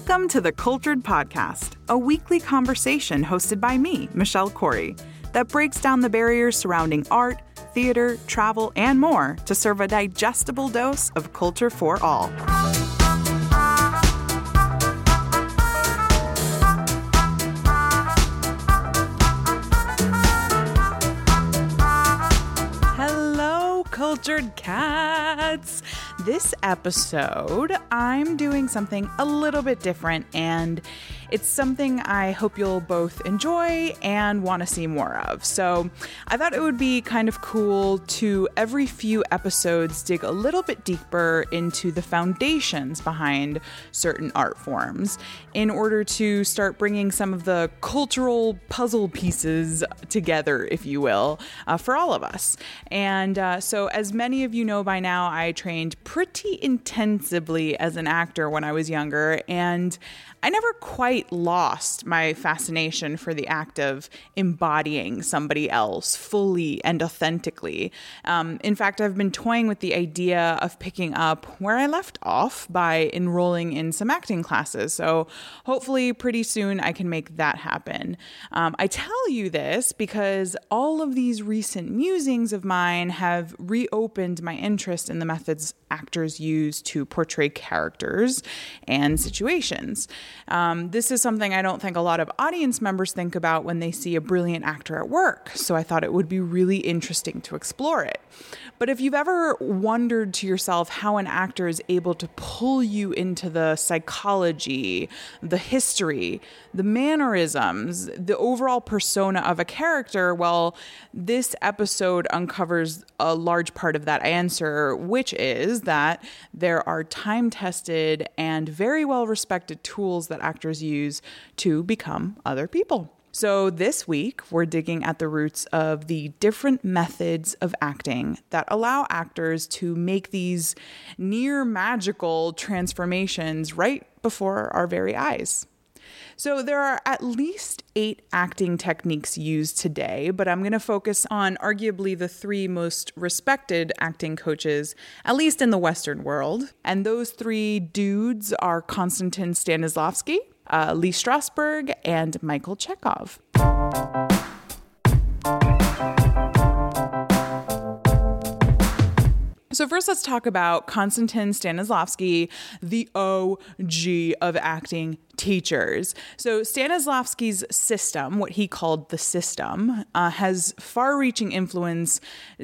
Welcome to the Cultured Podcast, a weekly conversation hosted by me, Michelle Corey, that breaks down the barriers surrounding art, theater, travel, and more to serve a digestible dose of culture for all. Hello, cultured cats. This episode, I'm doing something a little bit different, and it's something I hope you'll both enjoy and want to see more of. So, I thought it would be kind of cool to every few episodes dig a little bit deeper into the foundations behind certain art forms in order to start bringing some of the cultural puzzle pieces together, if you will, uh, for all of us. And uh, so, as many of you know by now, I trained pretty intensively as an actor when I was younger, and I never quite lost my fascination for the act of embodying somebody else fully and authentically. Um, in fact, I've been toying with the idea of picking up where I left off by enrolling in some acting classes. So hopefully, pretty soon, I can make that happen. Um, I tell you this because all of these recent musings of mine have reopened my interest in the methods actors use to portray characters and situations. Um, this is something I don't think a lot of audience members think about when they see a brilliant actor at work, so I thought it would be really interesting to explore it. But if you've ever wondered to yourself how an actor is able to pull you into the psychology, the history, the mannerisms, the overall persona of a character, well, this episode uncovers a large part of that answer, which is that there are time tested and very well respected tools that actors use to become other people. So, this week, we're digging at the roots of the different methods of acting that allow actors to make these near magical transformations right before our very eyes. So, there are at least eight acting techniques used today, but I'm going to focus on arguably the three most respected acting coaches, at least in the Western world. And those three dudes are Konstantin Stanislavski, uh, Lee Strasberg, and Michael Chekhov. So, first, let's talk about Konstantin Stanislavski, the OG of acting teachers. So, Stanislavski's system, what he called the system, uh, has far reaching influence,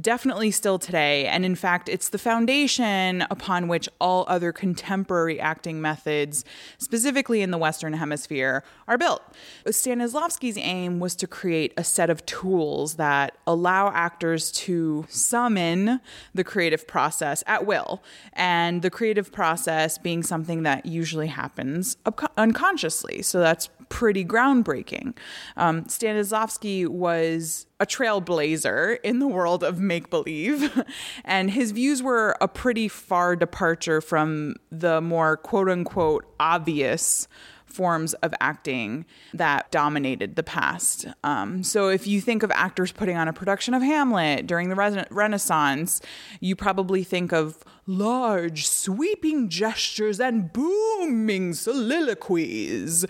definitely still today. And in fact, it's the foundation upon which all other contemporary acting methods, specifically in the Western Hemisphere, are built. Stanislavski's aim was to create a set of tools that allow actors to summon the creative process at will, and the creative process being something that usually happens unconsciously consciously. So that's pretty groundbreaking. Um, Stanislavski was a trailblazer in the world of make believe, and his views were a pretty far departure from the more quote unquote obvious forms of acting that dominated the past. Um, so, if you think of actors putting on a production of Hamlet during the Re- Renaissance, you probably think of large, sweeping gestures and booming soliloquies.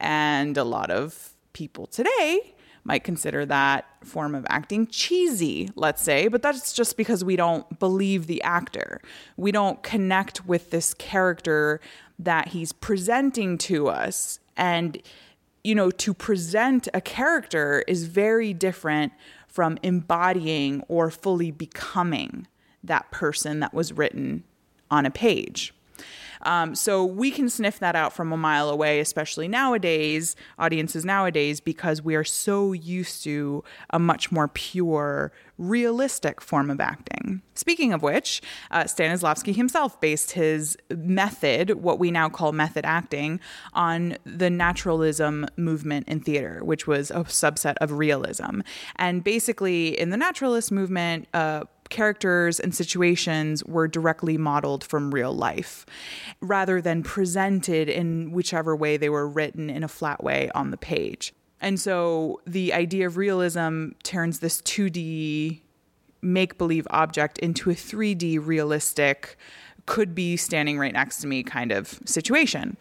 And a lot of people today might consider that form of acting cheesy, let's say, but that's just because we don't believe the actor. We don't connect with this character that he's presenting to us. And, you know, to present a character is very different from embodying or fully becoming that person that was written on a page. Um, so we can sniff that out from a mile away, especially nowadays, audiences nowadays, because we are so used to a much more pure, realistic form of acting. Speaking of which, uh, Stanislavski himself based his method, what we now call method acting, on the naturalism movement in theater, which was a subset of realism. And basically, in the naturalist movement, uh, characters and situations were directly modeled from real life rather than presented in whichever way they were written in a flat way on the page. And so the idea of realism turns this 2D make believe object into a 3D realistic could be standing right next to me kind of situation.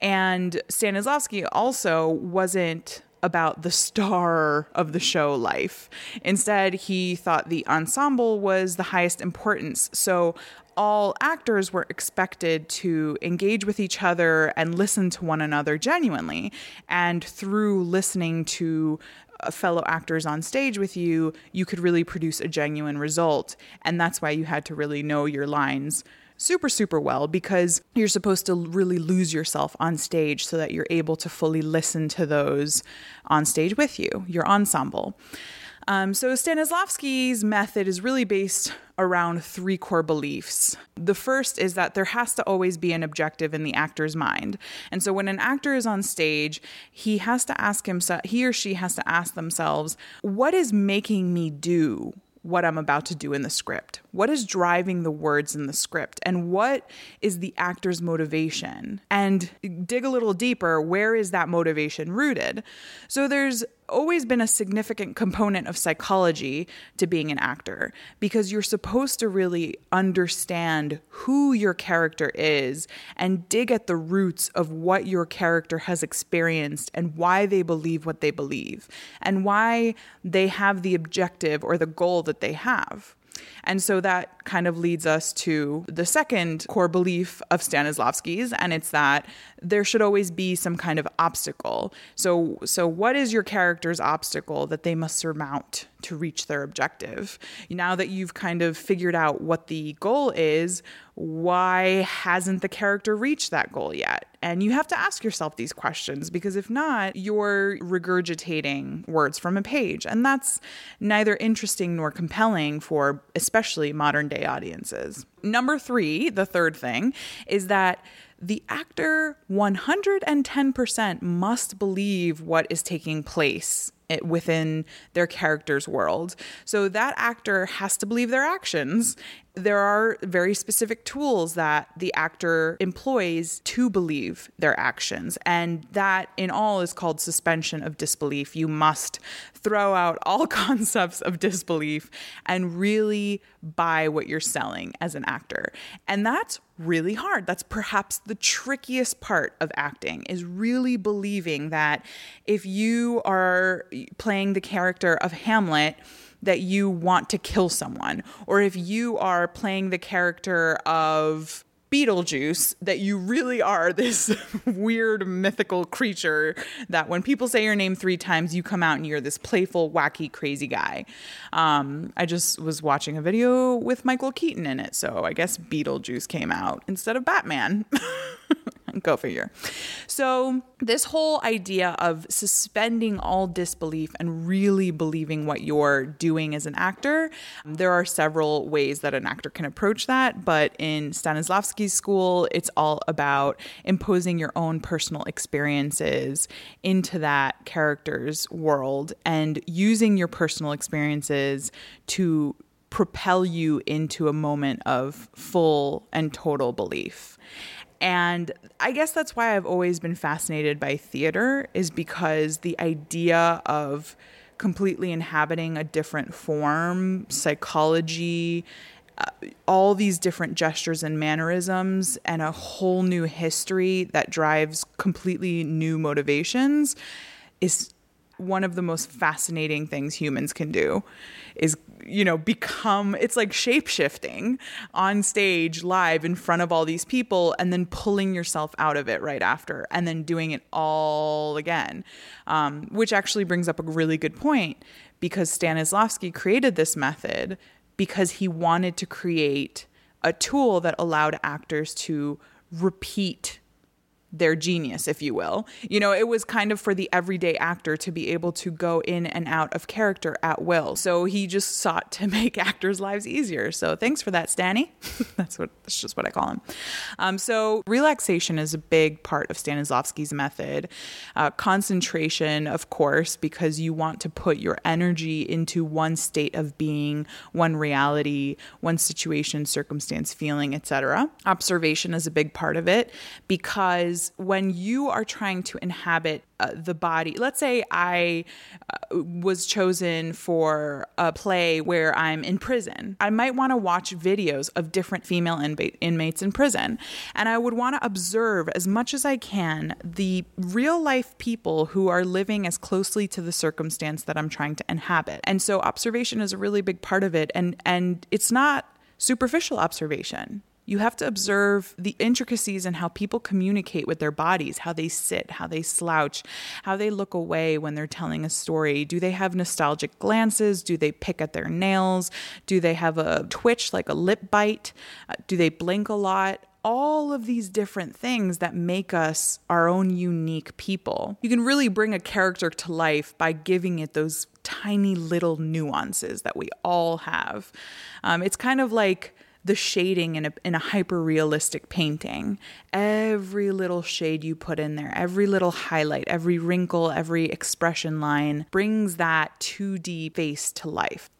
And Stanislavski also wasn't about the star of the show life. Instead, he thought the ensemble was the highest importance. So all actors were expected to engage with each other and listen to one another genuinely. And through listening to uh, fellow actors on stage with you, you could really produce a genuine result. And that's why you had to really know your lines super, super well because you're supposed to really lose yourself on stage so that you're able to fully listen to those on stage with you, your ensemble. Um, so Stanislavski's method is really based around three core beliefs. The first is that there has to always be an objective in the actor's mind. And so when an actor is on stage, he has to ask himself, he or she has to ask themselves, what is making me do what I'm about to do in the script? What is driving the words in the script? And what is the actor's motivation? And dig a little deeper, where is that motivation rooted? So there's always been a significant component of psychology to being an actor because you're supposed to really understand who your character is and dig at the roots of what your character has experienced and why they believe what they believe and why they have the objective or the goal that they have. And so that kind of leads us to the second core belief of Stanislavski's, and it's that there should always be some kind of obstacle. So, so what is your character's obstacle that they must surmount to reach their objective? Now that you've kind of figured out what the goal is, why hasn't the character reached that goal yet? And you have to ask yourself these questions because if not, you're regurgitating words from a page. And that's neither interesting nor compelling for especially modern day audiences. Number three, the third thing, is that the actor 110% must believe what is taking place within their character's world. So that actor has to believe their actions. There are very specific tools that the actor employs to believe their actions. And that, in all, is called suspension of disbelief. You must throw out all concepts of disbelief and really buy what you're selling as an actor. And that's really hard. That's perhaps the trickiest part of acting is really believing that if you are playing the character of Hamlet, that you want to kill someone, or if you are playing the character of Beetlejuice that you really are this weird mythical creature that when people say your name three times, you come out and you're this playful, wacky, crazy guy. Um, I just was watching a video with Michael Keaton in it, so I guess Beetlejuice came out instead of Batman. Go figure. So, this whole idea of suspending all disbelief and really believing what you're doing as an actor, there are several ways that an actor can approach that. But in Stanislavski's school, it's all about imposing your own personal experiences into that character's world and using your personal experiences to propel you into a moment of full and total belief. And I guess that's why I've always been fascinated by theater, is because the idea of completely inhabiting a different form, psychology, uh, all these different gestures and mannerisms, and a whole new history that drives completely new motivations is one of the most fascinating things humans can do is you know become it's like shape-shifting on stage live in front of all these people and then pulling yourself out of it right after and then doing it all again um, which actually brings up a really good point because stanislavski created this method because he wanted to create a tool that allowed actors to repeat their genius, if you will. You know, it was kind of for the everyday actor to be able to go in and out of character at will. So he just sought to make actors' lives easier. So thanks for that, Stanny. that's what that's just what I call him. Um, so relaxation is a big part of Stanislavski's method. Uh, concentration, of course, because you want to put your energy into one state of being, one reality, one situation, circumstance, feeling, etc. Observation is a big part of it because because when you are trying to inhabit uh, the body, let's say I uh, was chosen for a play where I'm in prison, I might want to watch videos of different female inba- inmates in prison. And I would want to observe as much as I can the real life people who are living as closely to the circumstance that I'm trying to inhabit. And so observation is a really big part of it. And, and it's not superficial observation. You have to observe the intricacies in how people communicate with their bodies, how they sit, how they slouch, how they look away when they're telling a story. Do they have nostalgic glances? Do they pick at their nails? Do they have a twitch like a lip bite? Uh, do they blink a lot? all of these different things that make us our own unique people. You can really bring a character to life by giving it those tiny little nuances that we all have. Um, it's kind of like the shading in a, in a hyper realistic painting. Every little shade you put in there, every little highlight, every wrinkle, every expression line brings that 2D face to life.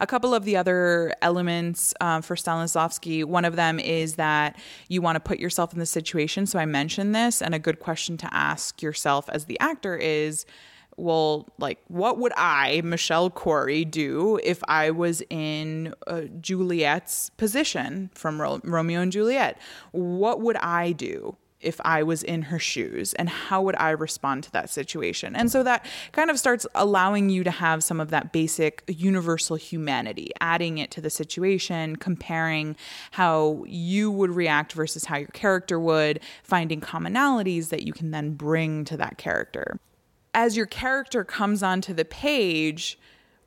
A couple of the other elements uh, for Stanislavski, one of them is that you want to put yourself in the situation. So I mentioned this, and a good question to ask yourself as the actor is well, like, what would I, Michelle Corey, do if I was in uh, Juliet's position from Ro- Romeo and Juliet? What would I do? if I was in her shoes and how would I respond to that situation? And so that kind of starts allowing you to have some of that basic universal humanity, adding it to the situation, comparing how you would react versus how your character would, finding commonalities that you can then bring to that character as your character comes onto the page,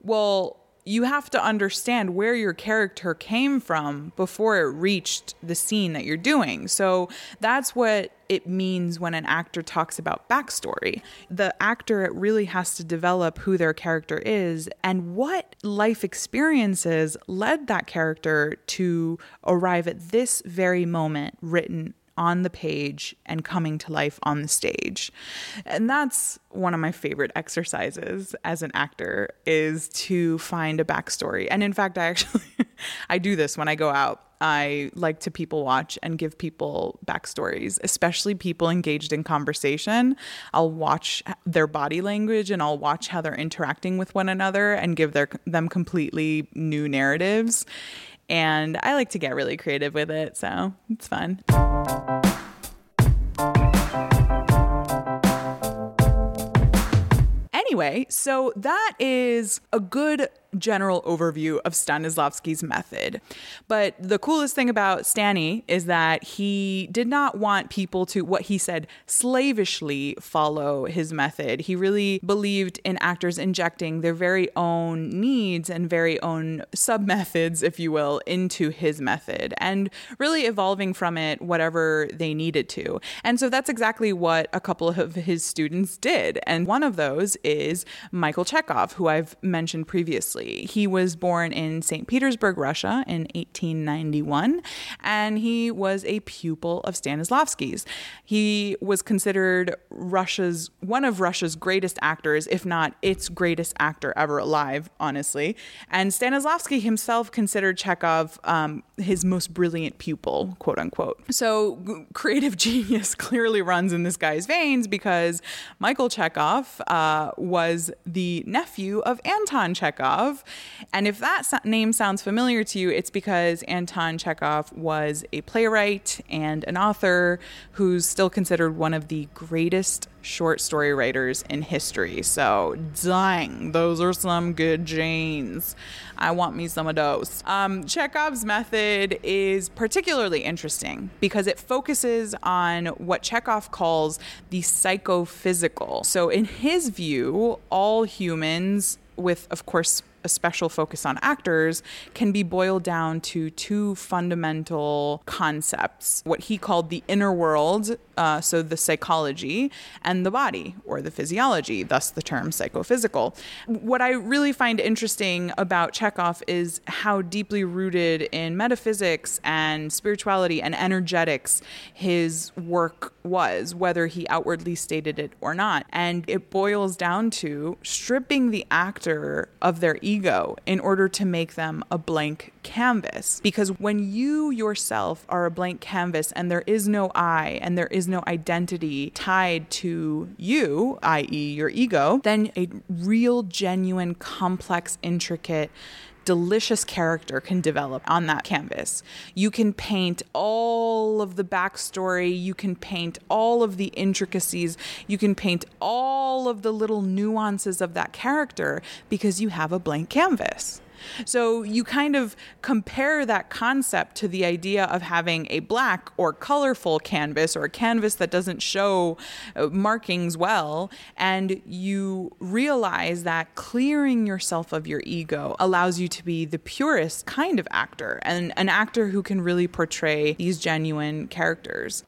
well, you have to understand where your character came from before it reached the scene that you're doing. So that's what it means when an actor talks about backstory. The actor really has to develop who their character is and what life experiences led that character to arrive at this very moment written on the page and coming to life on the stage. And that's one of my favorite exercises as an actor is to find a backstory. And in fact, I actually I do this when I go out. I like to people watch and give people backstories, especially people engaged in conversation. I'll watch their body language and I'll watch how they're interacting with one another and give their them completely new narratives. And I like to get really creative with it, so it's fun. Anyway, so that is a good general overview of Stanislavski's method. But the coolest thing about Stanny is that he did not want people to, what he said, slavishly follow his method. He really believed in actors injecting their very own needs and very own sub methods, if you will, into his method and really evolving from it whatever they needed to. And so that's exactly what a couple of his students did. And one of those is Michael Chekhov, who I've mentioned previously. He was born in St. Petersburg, Russia in 1891, and he was a pupil of Stanislavski's. He was considered Russia's one of Russia's greatest actors, if not its greatest actor ever alive, honestly. And Stanislavski himself considered Chekhov um, his most brilliant pupil, quote unquote. So creative genius clearly runs in this guy's veins because Michael Chekhov uh, was the nephew of Anton Chekhov and if that name sounds familiar to you, it's because Anton Chekhov was a playwright and an author who's still considered one of the greatest short story writers in history. So, dang, those are some good genes. I want me some of those. Um, Chekhov's method is particularly interesting because it focuses on what Chekhov calls the psychophysical. So, in his view, all humans, with of course a special focus on actors can be boiled down to two fundamental concepts what he called the inner world, uh, so the psychology, and the body, or the physiology, thus the term psychophysical. What I really find interesting about Chekhov is how deeply rooted in metaphysics and spirituality and energetics his work was, whether he outwardly stated it or not. And it boils down to stripping the actor of their ego ego in order to make them a blank canvas. Because when you yourself are a blank canvas and there is no I and there is no identity tied to you, i.e., your ego, then a real, genuine, complex, intricate, delicious character can develop on that canvas. You can paint all of the backstory, you can paint all of the intricacies, you can paint all of the little nuances of that character because you have a blank canvas. So you kind of compare that concept to the idea of having a black or colorful canvas or a canvas that doesn't show uh, markings well. And you realize that clearing yourself of your ego allows you to be the purest kind of actor and an actor who can really portray these genuine characters.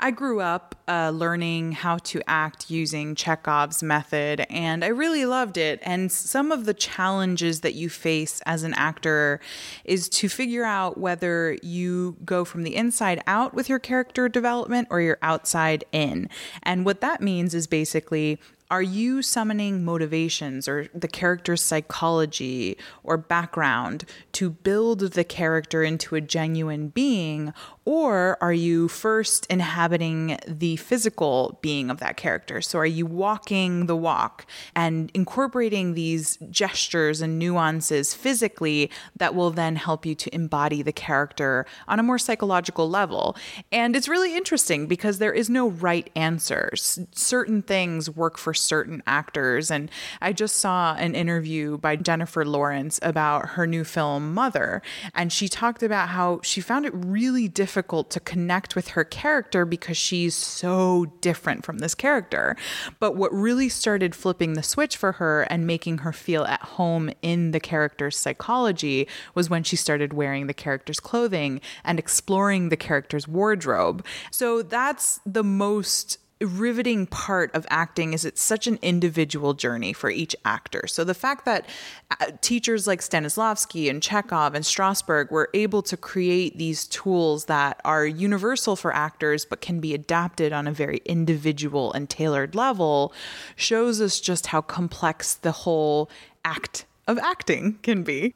I grew up uh, learning how to act using Chekhov's method, and I really loved it. And some of the challenges that you face as an actor is to figure out whether you go from the inside out with your character development or you're outside in. And what that means is basically are you summoning motivations or the character's psychology or background to build the character into a genuine being? Or are you first inhabiting the physical being of that character? So are you walking the walk and incorporating these gestures and nuances physically that will then help you to embody the character on a more psychological level? And it's really interesting because there is no right answer. certain things work for certain actors. And I just saw an interview by Jennifer Lawrence about her new film, Mother. And she talked about how she found it really difficult to connect with her character because she's so different from this character. But what really started flipping the switch for her and making her feel at home in the character's psychology was when she started wearing the character's clothing and exploring the character's wardrobe. So that's the most riveting part of acting is it's such an individual journey for each actor. So the fact that uh, teachers like Stanislavski and Chekhov and Strasberg were able to create these tools that are universal for actors but can be adapted on a very individual and tailored level shows us just how complex the whole act of acting can be.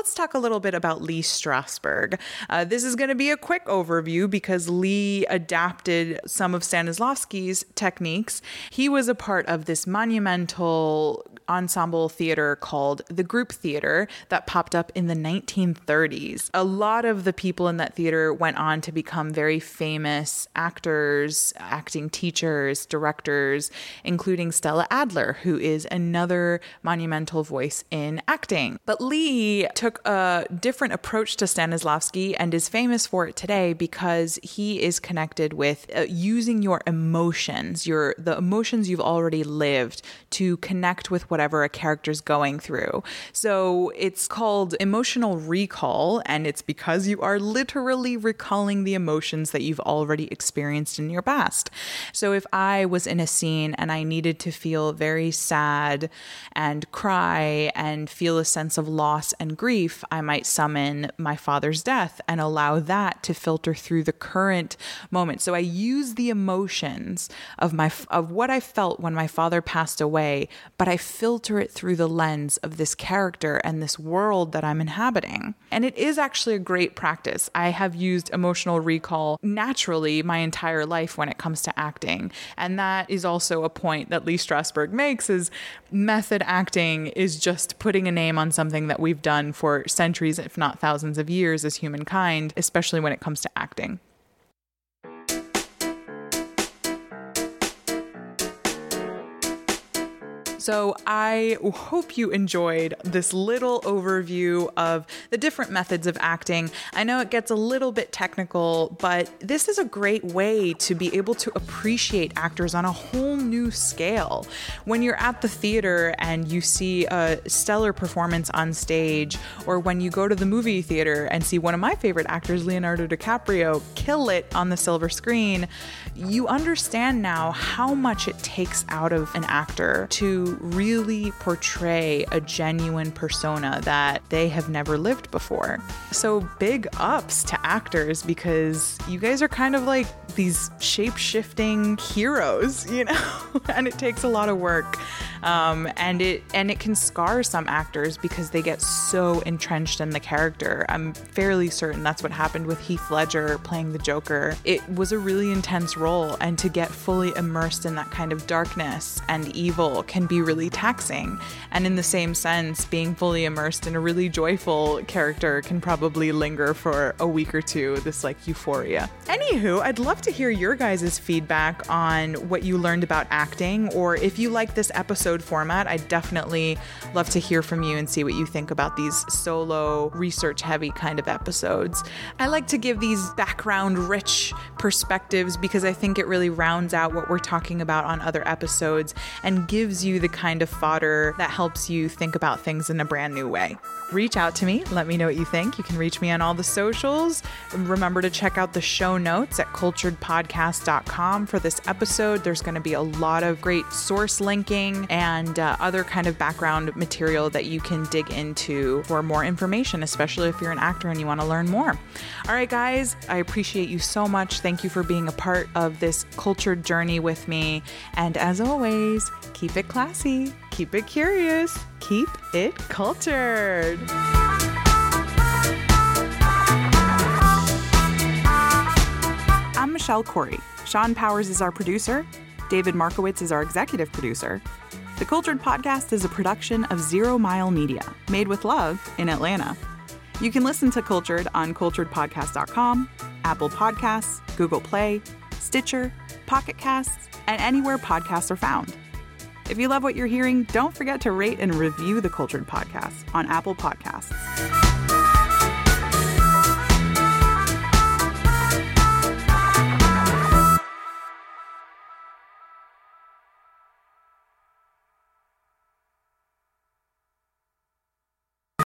Let's talk a little bit about Lee Strasberg. Uh, this is going to be a quick overview because Lee adapted some of Stanislavski's techniques. He was a part of this monumental ensemble theater called the Group Theater that popped up in the 1930s. A lot of the people in that theater went on to become very famous actors, acting teachers, directors, including Stella Adler, who is another monumental voice in acting. But Lee took a different approach to Stanislavski and is famous for it today because he is connected with uh, using your emotions, your the emotions you've already lived to connect with whatever a character's going through. So it's called emotional recall and it's because you are literally recalling the emotions that you've already experienced in your past. So if I was in a scene and I needed to feel very sad and cry and feel a sense of loss and grief, I might summon my father's death and allow that to filter through the current moment. So I use the emotions of my of what I felt when my father passed away, but I filter it through the lens of this character and this world that I'm inhabiting. And it is actually a great practice. I have used emotional recall naturally my entire life when it comes to acting. And that is also a point that Lee Strasberg makes is method acting is just putting a name on something that we've done for centuries, if not thousands of years as humankind, especially when it comes to acting. So I hope you enjoyed this little overview of the different methods of acting. I know it gets a little bit technical, but this is a great way to be able to appreciate actors on a whole new scale. When you're at the theater and you see a stellar performance on stage, or when you go to the movie theater and see one of my favorite actors, Leonardo DiCaprio, kill it on the silver screen, you understand now how much it takes out of an actor to really portray a genuine persona that they have never lived before. So, big ups to actors because you guys are kind of like these shape shifting heroes, you know, and it takes a lot of work. Um, and it and it can scar some actors because they get so entrenched in the character. I'm fairly certain that's what happened with Heath Ledger playing the Joker. It was a really intense role, and to get fully immersed in that kind of darkness and evil can be really taxing. And in the same sense, being fully immersed in a really joyful character can probably linger for a week or two. This like euphoria. Anywho, I'd love to hear your guys' feedback on what you learned about acting, or if you like this episode format. I definitely love to hear from you and see what you think about these solo, research heavy kind of episodes. I like to give these background rich perspectives because I think it really rounds out what we're talking about on other episodes and gives you the kind of fodder that helps you think about things in a brand new way reach out to me. Let me know what you think. You can reach me on all the socials. Remember to check out the show notes at culturedpodcast.com for this episode. There's going to be a lot of great source linking and uh, other kind of background material that you can dig into for more information, especially if you're an actor and you want to learn more. All right, guys, I appreciate you so much. Thank you for being a part of this cultured journey with me. And as always, keep it classy, keep it curious, keep it cultured. I'm Michelle Corey. Sean Powers is our producer. David Markowitz is our executive producer. The Cultured Podcast is a production of Zero Mile Media, made with love in Atlanta. You can listen to Cultured on culturedpodcast.com, Apple Podcasts, Google Play, Stitcher, Pocket Casts, and anywhere podcasts are found. If you love what you're hearing, don't forget to rate and review the Cultured Podcast on Apple Podcasts.